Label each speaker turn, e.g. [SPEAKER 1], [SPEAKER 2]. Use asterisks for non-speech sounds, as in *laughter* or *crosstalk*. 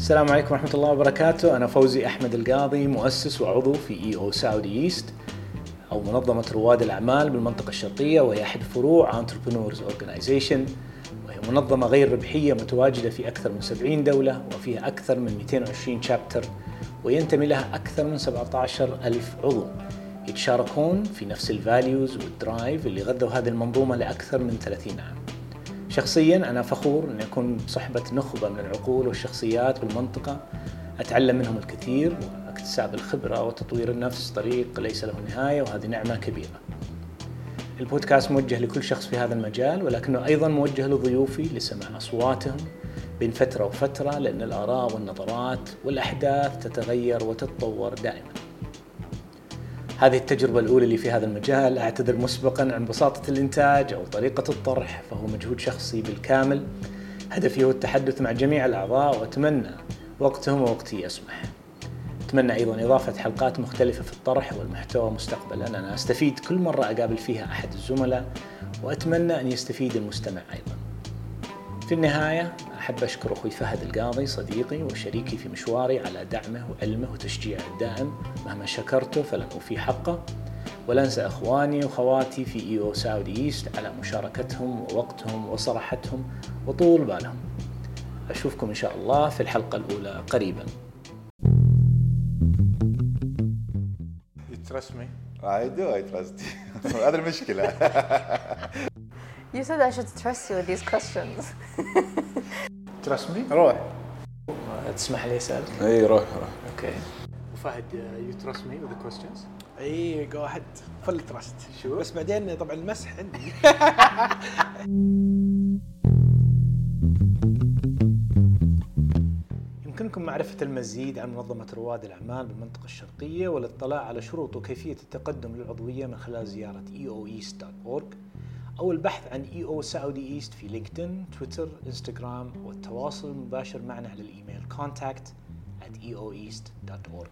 [SPEAKER 1] السلام عليكم ورحمة الله وبركاته. أنا فوزي أحمد القاضي مؤسس وعضو في EO Saudi East أو منظمة رواد الأعمال بالمنطقة الشرقية وهي أحد فروع Entrepreneurs Organization. وهي منظمة غير ربحية متواجدة في أكثر من 70 دولة وفيها أكثر من 220 chapter وينتمي لها أكثر من 17 ألف عضو. يتشاركون في نفس ال values وال drive اللي غذوا هذه المنظومة لأكثر من 30 عام. شخصيا أنا فخور أن أكون بصحبة نخبة من العقول والشخصيات بالمنطقة. أتعلم منهم الكثير واكتساب الخبرة وتطوير النفس طريق ليس له نهاية وهذه نعمة كبيرة. البودكاست موجه لكل شخص في هذا المجال ولكنه أيضا موجه لضيوفي لسماع أصواتهم بين فترة وفترة لأن الآراء والنظرات والأحداث تتغير وتتطور دائما. هذه التجربة الأولى لي في هذا المجال. أعتذر مسبقا عن بساطة الإنتاج أو طريقة الطرح فهو مجهود شخصي بالكامل. هدفي هو التحدث مع جميع الأعضاء وأتمنى وقتهم ووقتي يسمح. أتمنى أيضا إضافة حلقات مختلفة في الطرح والمحتوى مستقبلا. أنا أستفيد كل مرة أقابل فيها أحد الزملاء وأتمنى أن يستفيد المستمع أيضا. في النهاية أحب أشكر أخوي فهد القاضي صديقي وشريكي في مشواري على دعمه وعلمه وتشجيعه الدائم مهما شكرته فلن أوفي حقه. ولا أنسى أخواني وخواتي في إي أو ساودي إيست على مشاركتهم ووقتهم وصراحتهم وطول بالهم. أشوفكم إن شاء الله في الحلقة الأولى قريباً.
[SPEAKER 2] You trust me?
[SPEAKER 3] I do, I trust you. *laughs* هذا المشكلة. *laughs*
[SPEAKER 4] You said I should trust you with these questions. *laughs*
[SPEAKER 2] Trust me?
[SPEAKER 1] روح تسمح لي أسألك؟
[SPEAKER 3] إي روح روح
[SPEAKER 1] وفهد you trust me with the questions?
[SPEAKER 5] إي جو احد full trust
[SPEAKER 1] Sure.
[SPEAKER 5] بس بعدين طبعا المسح عندي *laughs*
[SPEAKER 1] يمكنكم معرفة المزيد عن منظمة رواد الأعمال بالمنطقة الشرقية والاطلاع على شروط وكيفية التقدم للعضوية من خلال زيارة eoeast.org أو البحث عن EO Saudi East في LinkedIn، تويتر، إنستغرام والتواصل المباشر معنا على الإيميل contact at eoeast.org